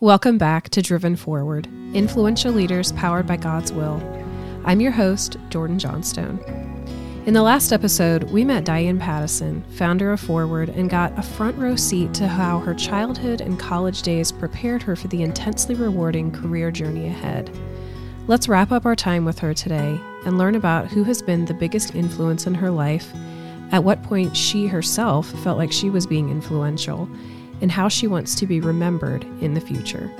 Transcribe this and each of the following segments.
Welcome back to Driven 4word Influential Leaders Powered by God's Will. I'm your host, Jordan Johnstone. In the last episode, we met Diane Paddison, founder of Forward, and got a front row seat to how her childhood and college days prepared her for the intensely rewarding career journey ahead. Let's wrap up our time with her today and learn about who has been the biggest influence in her life, at what point she herself felt like she was being influential, and how she wants to be remembered in the future.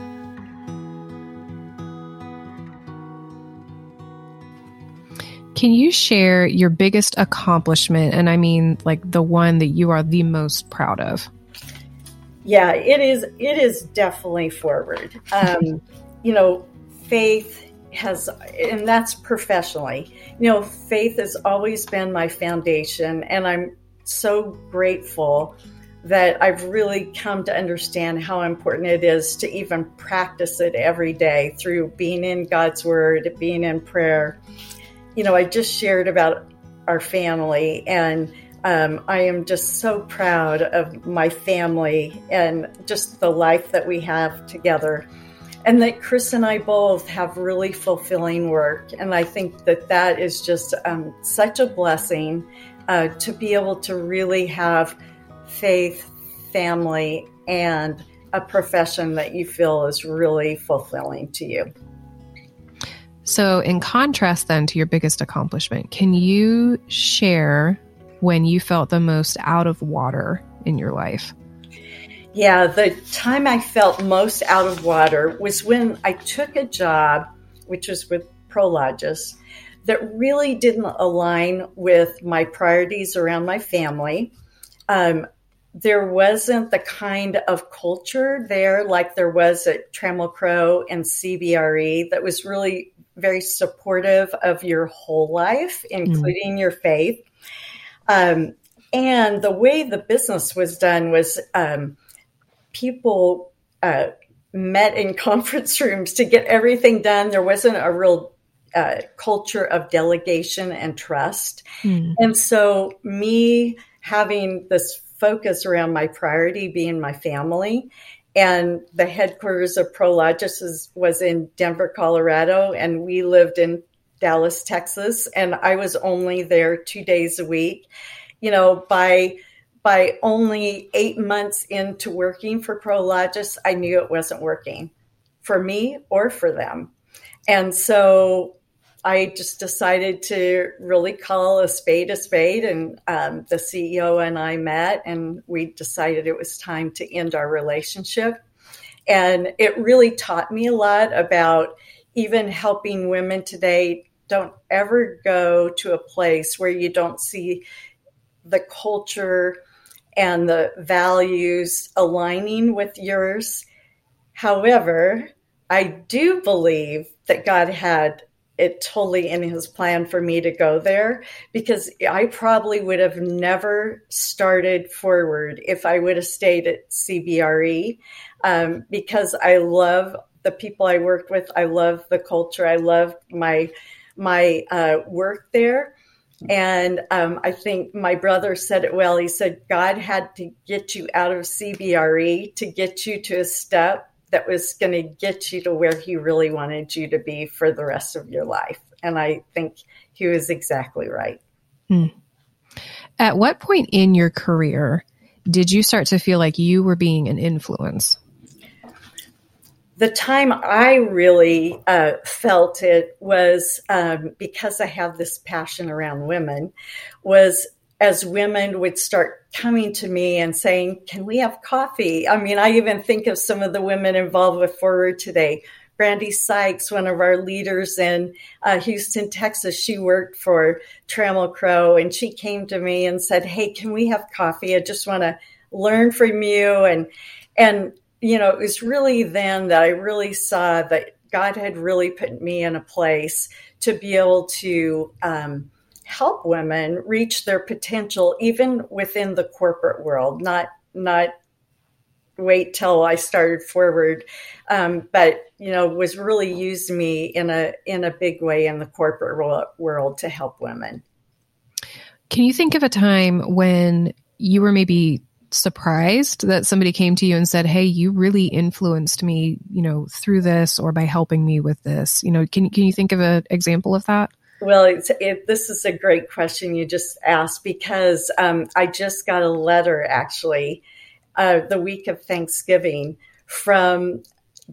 Can you share your biggest accomplishment? And I mean, like the one that you are the most proud of? Yeah, it is. It is definitely 4word. Um, you know, faith has, and that's professionally. You know, faith has always been my foundation, and I'm so grateful that I've really come to understand how important it is to even practice it every day through being in God's Word, being in prayer. You know, I just shared about our family, and um, I am just so proud of my family and just the life that we have together. And that Chris and I both have really fulfilling work. And I think that that is just um, such a blessing uh, to be able to really have faith, family, and a profession that you feel is really fulfilling to you. So, in contrast, then to your biggest accomplishment, can you share when you felt the most out of water in your life? Yeah, the time I felt most out of water was when I took a job, which was with Prologis, that really didn't align with my priorities around my family. Um, there wasn't the kind of culture there like there was at Trammell Crow and CBRE that was really very supportive of your whole life, including mm. your faith. Um, and the way the business was done was um, people uh, met in conference rooms to get everything done. There wasn't a real uh, culture of delegation and trust. Mm. And so, me having this focus around my priority being my family. And the headquarters of Prologis is, was in Denver, Colorado, and we lived in Dallas, Texas, and I was only there two days a week. You know, by by only eight months into working for Prologis, I knew it wasn't working for me or for them. And so I just decided to really call a spade a spade, and um, the CEO and I met, and we decided it was time to end our relationship. And it really taught me a lot about even helping women today. Don't ever go to a place where you don't see the culture and the values aligning with yours. However, I do believe that God had it totally in his plan for me to go there because I probably would have never started 4word if I would have stayed at CBRE um, because I love the people I worked with. I love the culture. I love my my uh, work there. And um, I think my brother said it well. He said, God had to get you out of CBRE to get you to a step that was going to get you to where he really wanted you to be for the rest of your life. And I think he was exactly right. Hmm. At what point in your career did you start to feel like you were being an influence? The time I really uh, felt it was um, because I have this passion around women, was as women would start coming to me and saying, Can we have coffee? I mean, I even think of some of the women involved with 4word today. Brandy Sykes, one of our leaders in uh, Houston, Texas, she worked for Trammell Crow and she came to me and said, Hey, can we have coffee? I just want to learn from you. And, and, you know, it was really then that I really saw that God had really put me in a place to be able to, um, help women reach their potential even within the corporate world not not wait till i started 4word um, but you know was really used me in a in a big way in the corporate world to help women can you think of a time when you were maybe surprised that somebody came to you and said, "Hey, you really influenced me, you know, through this or by helping me with this?" You know, can can you think of an example of that? Well, it's, it, this is a great question you just asked because um, I just got a letter actually uh, the week of Thanksgiving from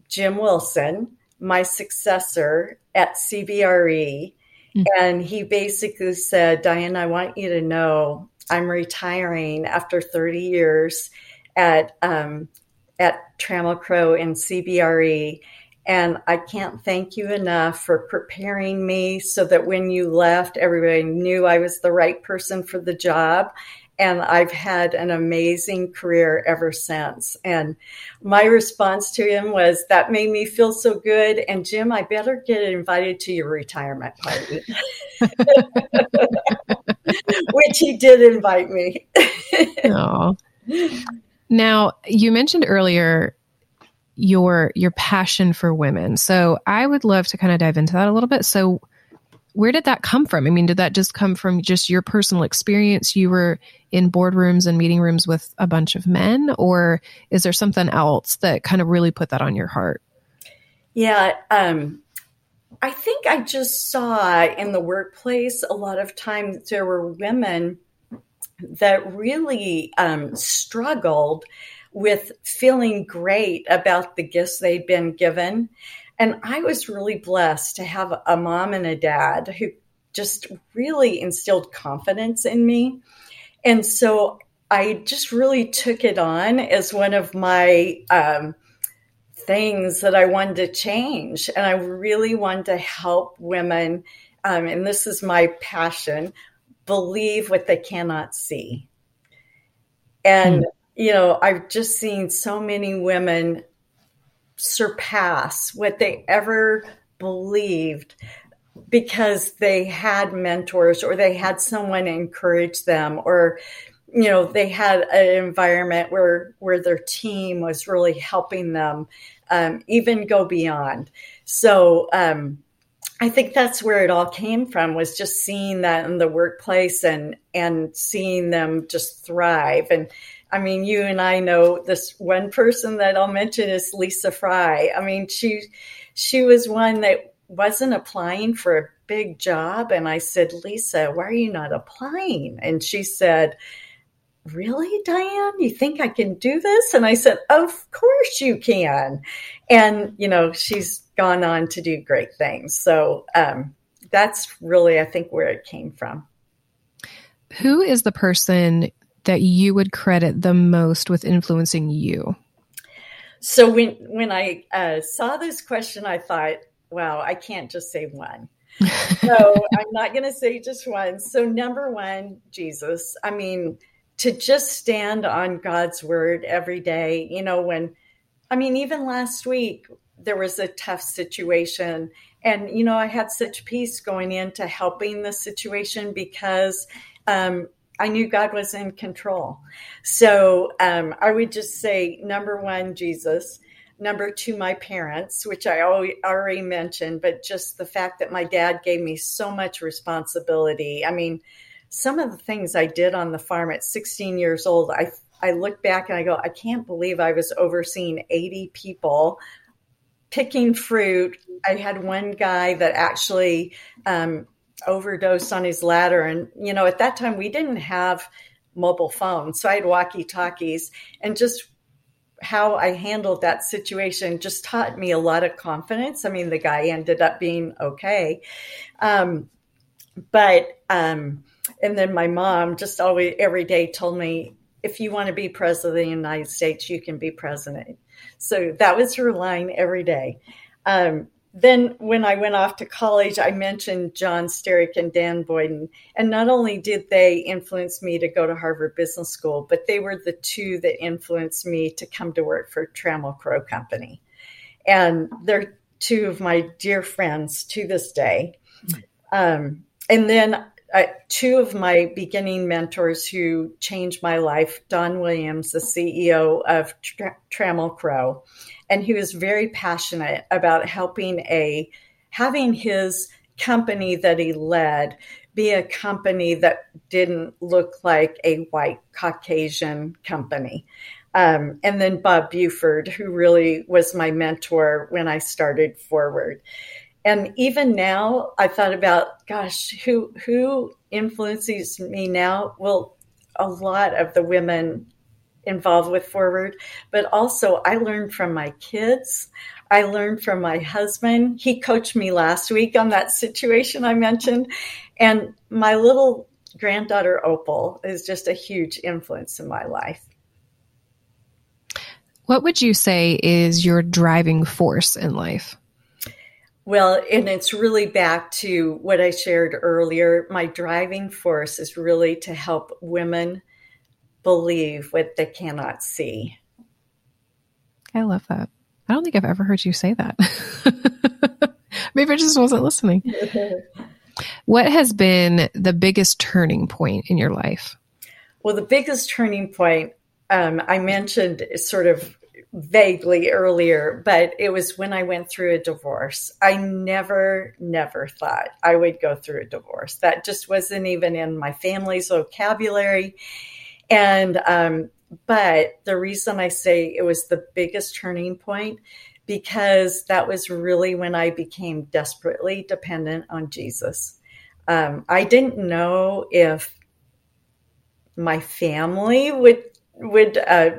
Jim Wilson, my successor at CBRE. Mm-hmm. And he basically said, Diane, I want you to know I'm retiring after 30 years at um, at Trammell Crow and CBRE. And I can't thank you enough for preparing me so that when you left, everybody knew I was the right person for the job. And I've had an amazing career ever since. And my response to him was, That made me feel so good. And Jim, I better get invited to your retirement party. Which he did invite me. Now, you mentioned earlier your your passion for women. So I would love to kind of dive into that a little bit. So where did that come from? I mean, did that just come from just your personal experience? You were in boardrooms and meeting rooms with a bunch of men, or is there something else that kind of really put that on your heart? Yeah, um, I think I just saw in the workplace a lot of times there were women that really um, struggled with feeling great about the gifts they'd been given. And I was really blessed to have a mom and a dad who just really instilled confidence in me. And so I just really took it on as one of my um, things that I wanted to change. And I really wanted to help women, um, and this is my passion, believe what they cannot see. And mm you know, I've just seen so many women surpass what they ever believed because they had mentors or they had someone encourage them or you know they had an environment where where their team was really helping them um, even go beyond. So um, i think that's where it all came from was just seeing that in the workplace and and seeing them just thrive. And I mean, you and I know this one person that I'll mention is Lisa Fry. I mean, she she was one that wasn't applying for a big job and I said, "Lisa, why are you not applying?" And she said, Really, Diane? You think I can do this? And I said, Of course you can. And, you know, she's gone on to do great things. So um, that's really, I think, where it came from. Who is the person that you would credit the most with influencing you? So when when I uh, saw this question, I thought, wow, I can't just say one. so I'm not going to say just one. So number one, Jesus. I mean, to just stand on God's word every day. You know, when I mean, even last week there was a tough situation, and you know, I had such peace going into helping the situation because um, I knew God was in control. So um, I would just say number one, Jesus. Number two, my parents, which I already mentioned, but just the fact that my dad gave me so much responsibility. I mean, some of the things I did on the farm at 16 years old, I I look back and I go, I can't believe I was overseeing 80 people picking fruit. I had one guy that actually um, overdosed on his ladder. And, you know, at that time we didn't have mobile phones. So I had walkie talkies and just how I handled that situation just taught me a lot of confidence. I mean, the guy ended up being okay. Um, but, um, and then my mom just always, every day told me, if you want to be president of the United States, you can be president. So that was her line every day. Um, then when I went off to college, I mentioned John Sterick and Dan Boyden. And not only did they influence me to go to Harvard Business School, but they were the two that influenced me to come to work for Trammell Crow Company. And they're two of my dear friends to this day. Um, and then uh, two of my beginning mentors who changed my life Don Williams, the CEO of Trammell Crow and he was very passionate about helping a having his company that he led be a company that didn't look like a white Caucasian company. Um, and then Bob Buford, who really was my mentor when I started 4word. And even now, I thought about, gosh, who who influences me now? Well, a lot of the women involved with 4word, but also I learned from my kids. I learned from my husband. He coached me last week on that situation I mentioned. And my little granddaughter Opal is just a huge influence in my life. What would you say is your driving force in life? Well, and it's really back to what I shared earlier. My driving force is really to help women believe what they cannot see. I love that. I don't think I've ever heard you say that. Maybe I just wasn't listening. what has been the biggest turning point in your life? Well, the biggest turning point um, I mentioned sort of vaguely earlier, but it was when I went through a divorce. I never, never thought I would go through a divorce. That just wasn't even in my family's vocabulary. And, um, but the reason I say it was the biggest turning point because that was really when I became desperately dependent on Jesus. Um, I didn't know if my family would would uh,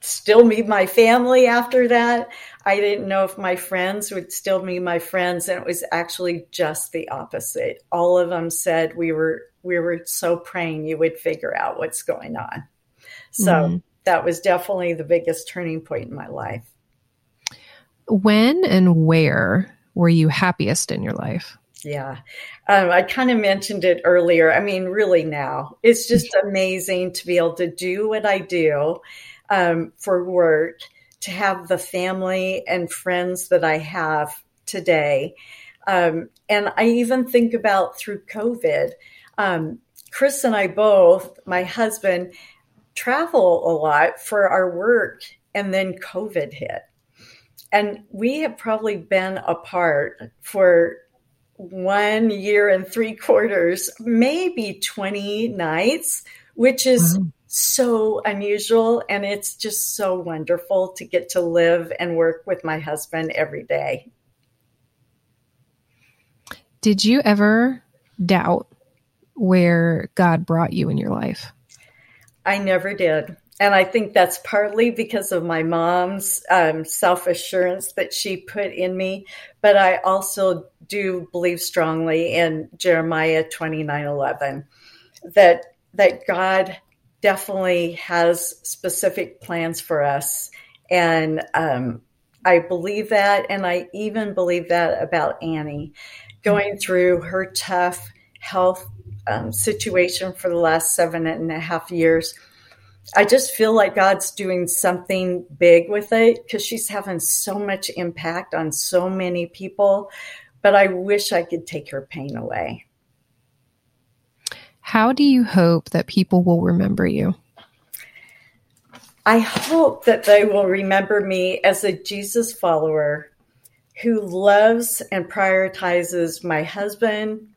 still be my family after that. I didn't know if my friends would still be my friends, and it was actually just the opposite. All of them said we were we were so praying you would figure out what's going on. So mm-hmm. that was definitely the biggest turning point in my life. When and where were you happiest in your life? Yeah. Um, I kind of mentioned it earlier. I mean, really now, it's just amazing to be able to do what I do um, for work, to have the family and friends that I have today. Um, and I even think about through COVID, um, Chris and I both, my husband, travel a lot for our work, and then COVID hit. And we have probably been apart for one year and three quarters, maybe 20 nights, which is wow. so unusual. And it's just so wonderful to get to live and work with my husband every day. Did you ever doubt where God brought you in your life? I never did. And I think that's partly because of my mom's um, self assurance that she put in me. But I also do believe strongly in Jeremiah twenty nine eleven that that God definitely has specific plans for us. And um, I believe that. And I even believe that about Annie going through her tough health um, situation for the last seven and a half years I just feel like God's doing something big with it because she's having so much impact on so many people. But I wish I could take her pain away. How do you hope that people will remember you? I hope that they will remember me as a Jesus follower who loves and prioritizes my husband,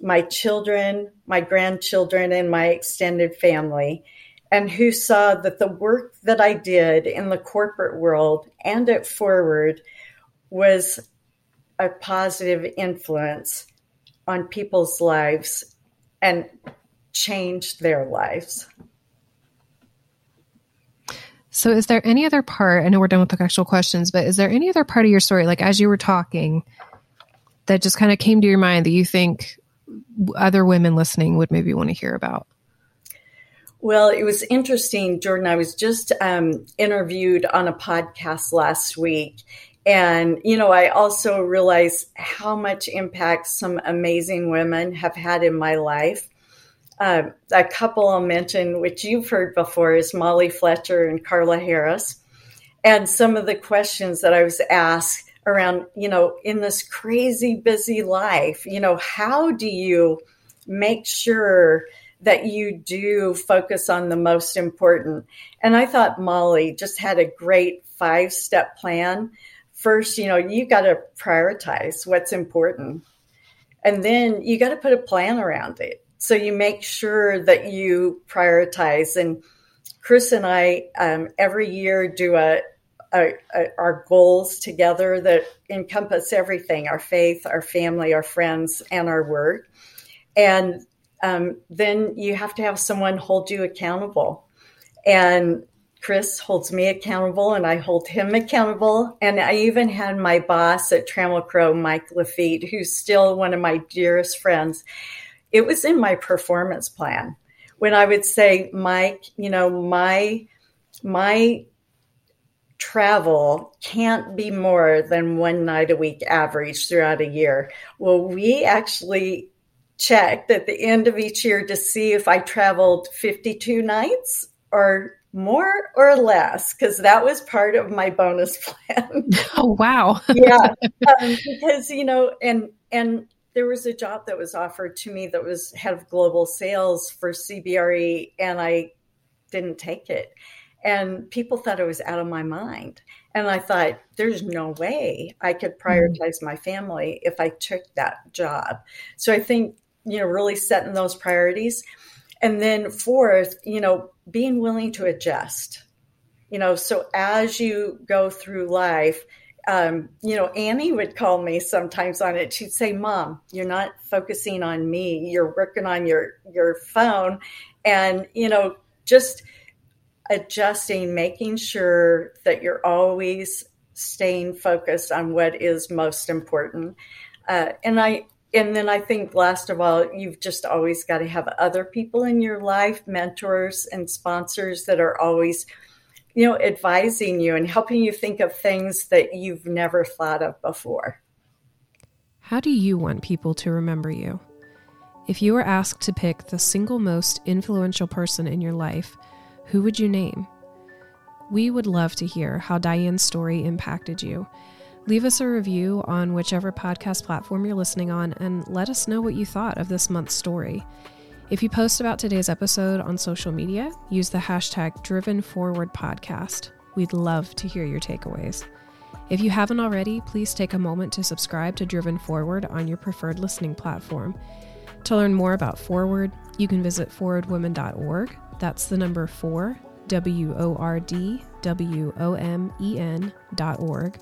my children, my grandchildren, and my extended family and who saw that the work that I did in the corporate world and at 4word was a positive influence on people's lives and changed their lives. So, is there any other part? I know we're done with the actual questions, but is there any other part of your story, like as you were talking, that just kind of came to your mind that you think other women listening would maybe want to hear about? Well, it was interesting, Jordan. I was just um, interviewed on a podcast last week. And, you know, I also realized how much impact some amazing women have had in my life. Uh, a couple I'll mention, which you've heard before, is Molly Fletcher and Carla Harris. And some of the questions that I was asked around, you know, in this crazy busy life, you know, how do you make sure that you do focus on the most important. And I thought Molly just had a great five step plan. First, you know, you got to prioritize what's important. And then you got to put a plan around it. So you make sure that you prioritize. And Chris and I um, every year do a, a, our goals together that encompass everything our faith, our family, our friends, and our work. And um, then you have to have someone hold you accountable. And Chris holds me accountable and I hold him accountable. And I even had my boss at Trammell Crow, Mike Lafitte, who's still one of my dearest friends. It was in my performance plan when I would say, Mike, you know, my, my travel can't be more than one night a week average throughout a year. Well, we actually checked at the end of each year to see if I traveled 52 nights or more or less because that was part of my bonus plan. Oh wow! yeah, um, because you know, and and there was a job that was offered to me that was head of global sales for CBRE, and I didn't take it. And people thought I was out of my mind. And I thought, there's no way I could mm-hmm. prioritize my family if I took that job. So I think, you know, really setting those priorities. And then fourth, you know, being willing to adjust. You know, so as you go through life, um, you know, Annie would call me sometimes on it. She'd say, "Mom, you're not focusing on me. You're working on your your phone," and you know, just adjusting, making sure that you're always staying focused on what is most important. Uh, and I and then I think last of all, you've just always got to have other people in your life, mentors and sponsors that are always, you know, advising you and helping you think of things that you've never thought of before. How do you want people to remember you? If you were asked to pick the single most influential person in your life, who would you name? We would love to hear how Diane's story impacted you Leave us a review on whichever podcast platform you're listening on and let us know what you thought of this month's story. If you post about today's episode on social media, use the hashtag Driven Forward Podcast. We'd love to hear your takeaways. If you haven't already, please take a moment to subscribe to Driven Forward on your preferred listening platform. To learn more about 4word, you can visit 4wordwomen.org. That's the number 4, W O R D W O M E N dot org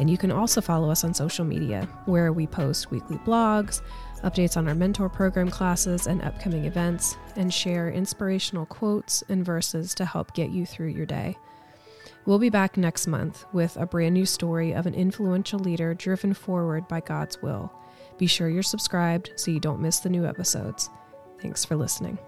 and you can also follow us on social media, where we post weekly blogs, updates on our mentor program classes and upcoming events, and share inspirational quotes and verses to help get you through your day. We'll be back next month with a brand new story of an influential leader driven forward by God's will. Be sure you're subscribed so you don't miss the new episodes. Thanks for listening.